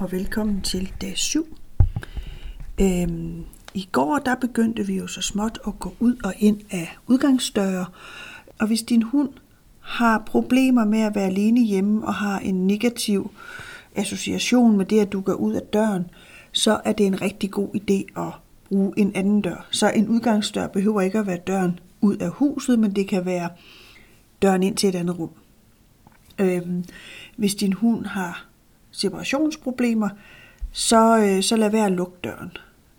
og velkommen til dag 7. Øhm, I går der begyndte vi jo så småt at gå ud og ind af udgangsdøre, og hvis din hund har problemer med at være alene hjemme og har en negativ association med det, at du går ud af døren, så er det en rigtig god idé at bruge en anden dør. Så en udgangsdør behøver ikke at være døren ud af huset, men det kan være døren ind til et andet rum. Øhm, hvis din hund har separationsproblemer, så, øh, så lad være at lukke døren,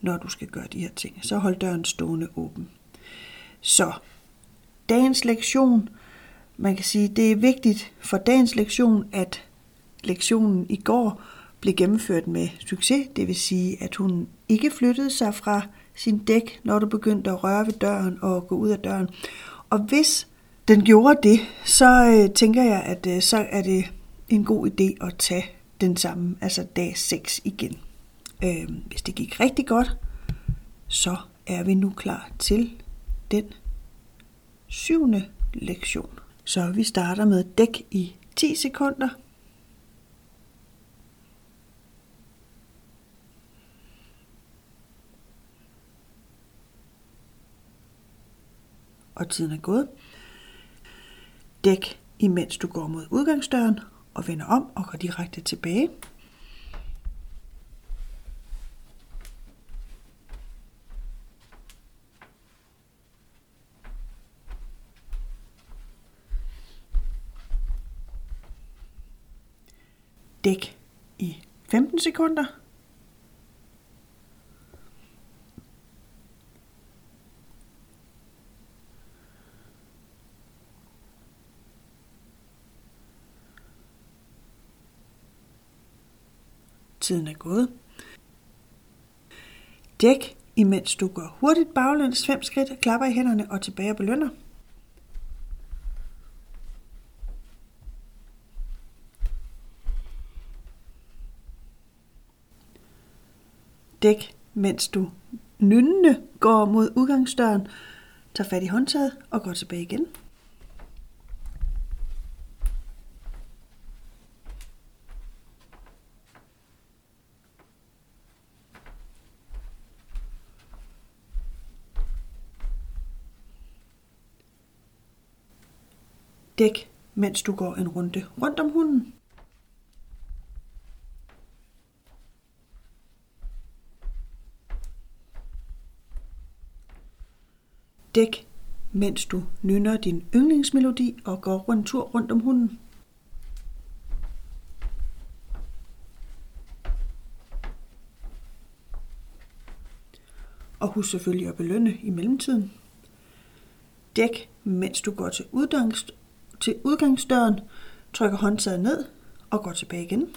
når du skal gøre de her ting. Så hold døren stående åben. Så dagens lektion, man kan sige, det er vigtigt for dagens lektion, at lektionen i går blev gennemført med succes. Det vil sige, at hun ikke flyttede sig fra sin dæk, når du begyndte at røre ved døren og gå ud af døren. Og hvis den gjorde det, så øh, tænker jeg, at øh, så er det en god idé at tage den samme, altså dag 6 igen. Øh, hvis det gik rigtig godt, så er vi nu klar til den syvende lektion. Så vi starter med dæk i 10 sekunder. Og tiden er gået. Dæk imens du går mod udgangsdøren og vender om og går direkte tilbage. Dæk i 15 sekunder. Tiden er gået. Dæk, imens du går hurtigt baglæns fem skridt, klapper i hænderne og tilbage og belønner. Dæk, mens du nynnende går mod udgangsdøren, tager fat i håndtaget og går tilbage igen. Dæk, mens du går en runde rundt om hunden. Dæk, mens du nynner din yndlingsmelodi og går en tur rundt om hunden. Og husk selvfølgelig at belønne i mellemtiden. Dæk, mens du går til udgangs, til udgangsdøren, trykker håndtaget ned og går tilbage igen.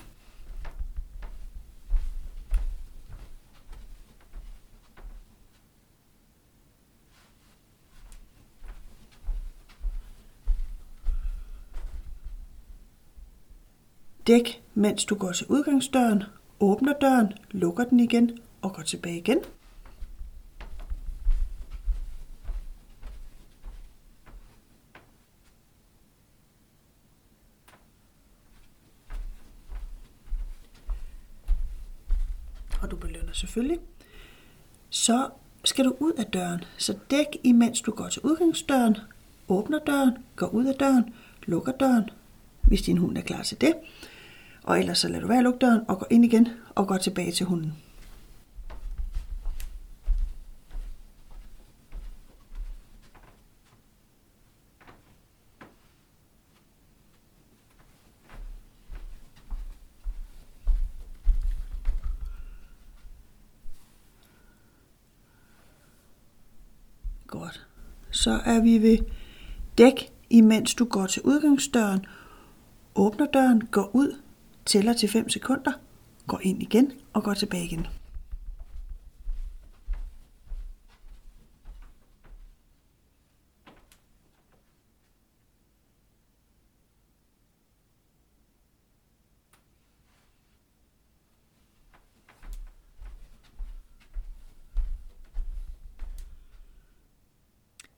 Dæk, mens du går til udgangsdøren, åbner døren, lukker den igen og går tilbage igen. Og du belønner selvfølgelig, så skal du ud af døren. Så dæk imens du går til udgangsdøren, åbner døren, går ud af døren, lukker døren, hvis din hund er klar til det. Og ellers så lader du være at lukke døren og går ind igen og går tilbage til hunden. Godt. Så er vi ved dæk, imens du går til udgangsdøren, åbner døren, går ud, tæller til 5 sekunder, går ind igen og går tilbage igen.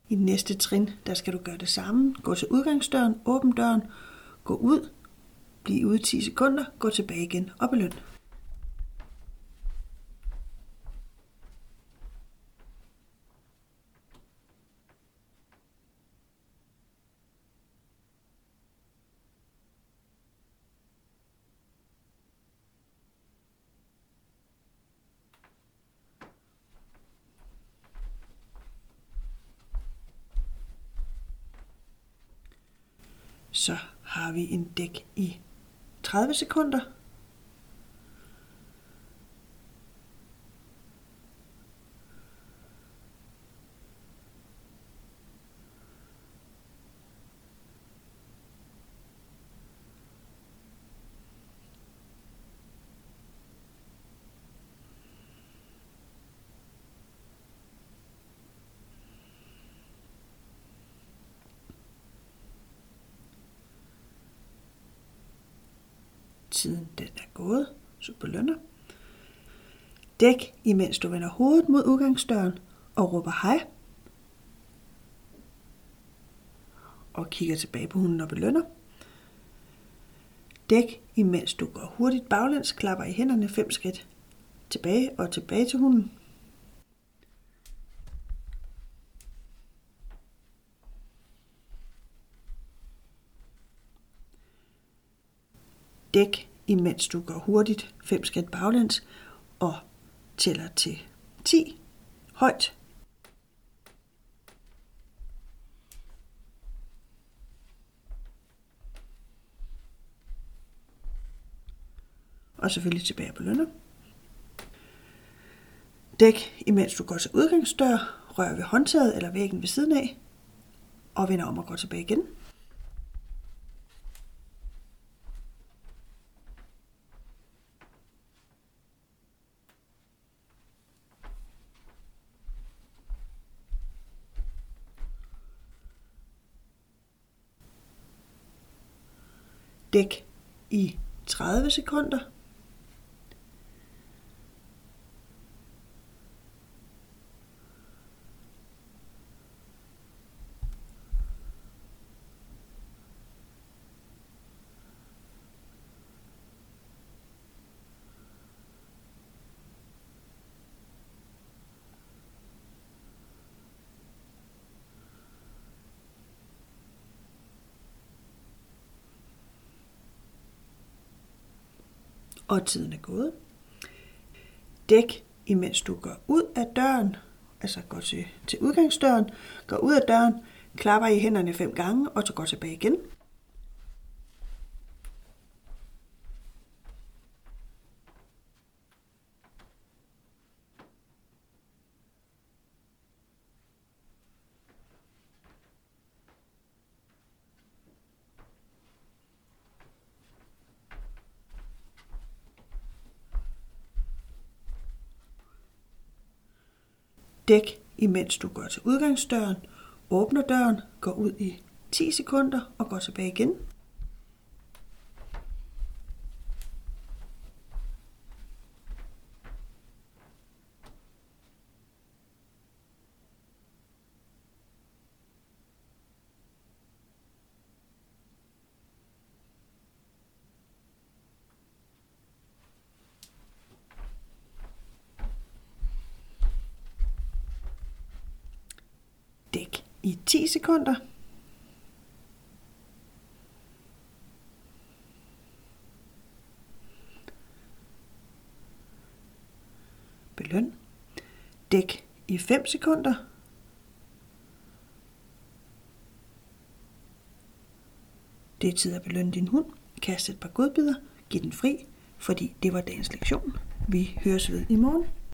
I næste trin, der skal du gøre det samme. Gå til udgangsdøren, åbn døren, gå ud, bliv ude 10 sekunder, gå tilbage igen og beløn. Så har vi en dæk i 30 sekunder. Tiden den er gået, så belønner. Dæk, imens du vender hovedet mod udgangsdøren og råber hej. Og kigger tilbage på hunden og belønner. Dæk, imens du går hurtigt baglæns, klapper i hænderne fem skridt tilbage og tilbage til hunden. Dæk, imens du går hurtigt fem skridt baglæns og tæller til 10 højt. Og selvfølgelig tilbage på lønner. Dæk, imens du går til udgangsdør, rør ved håndtaget eller væggen ved siden af, og vender om og går tilbage igen. Dæk i 30 sekunder. Og tiden er gået. Dæk, imens du går ud af døren, altså går til, til udgangsdøren, går ud af døren, klapper i hænderne fem gange, og så går tilbage igen. Dæk, imens du går til udgangsdøren, åbner døren, går ud i 10 sekunder og går tilbage igen. Dæk i 10 sekunder. Beløn. Dæk i 5 sekunder. Det er tid at belønne din hund. Kast et par godbidder. Giv den fri, fordi det var dagens lektion. Vi høres ved i morgen.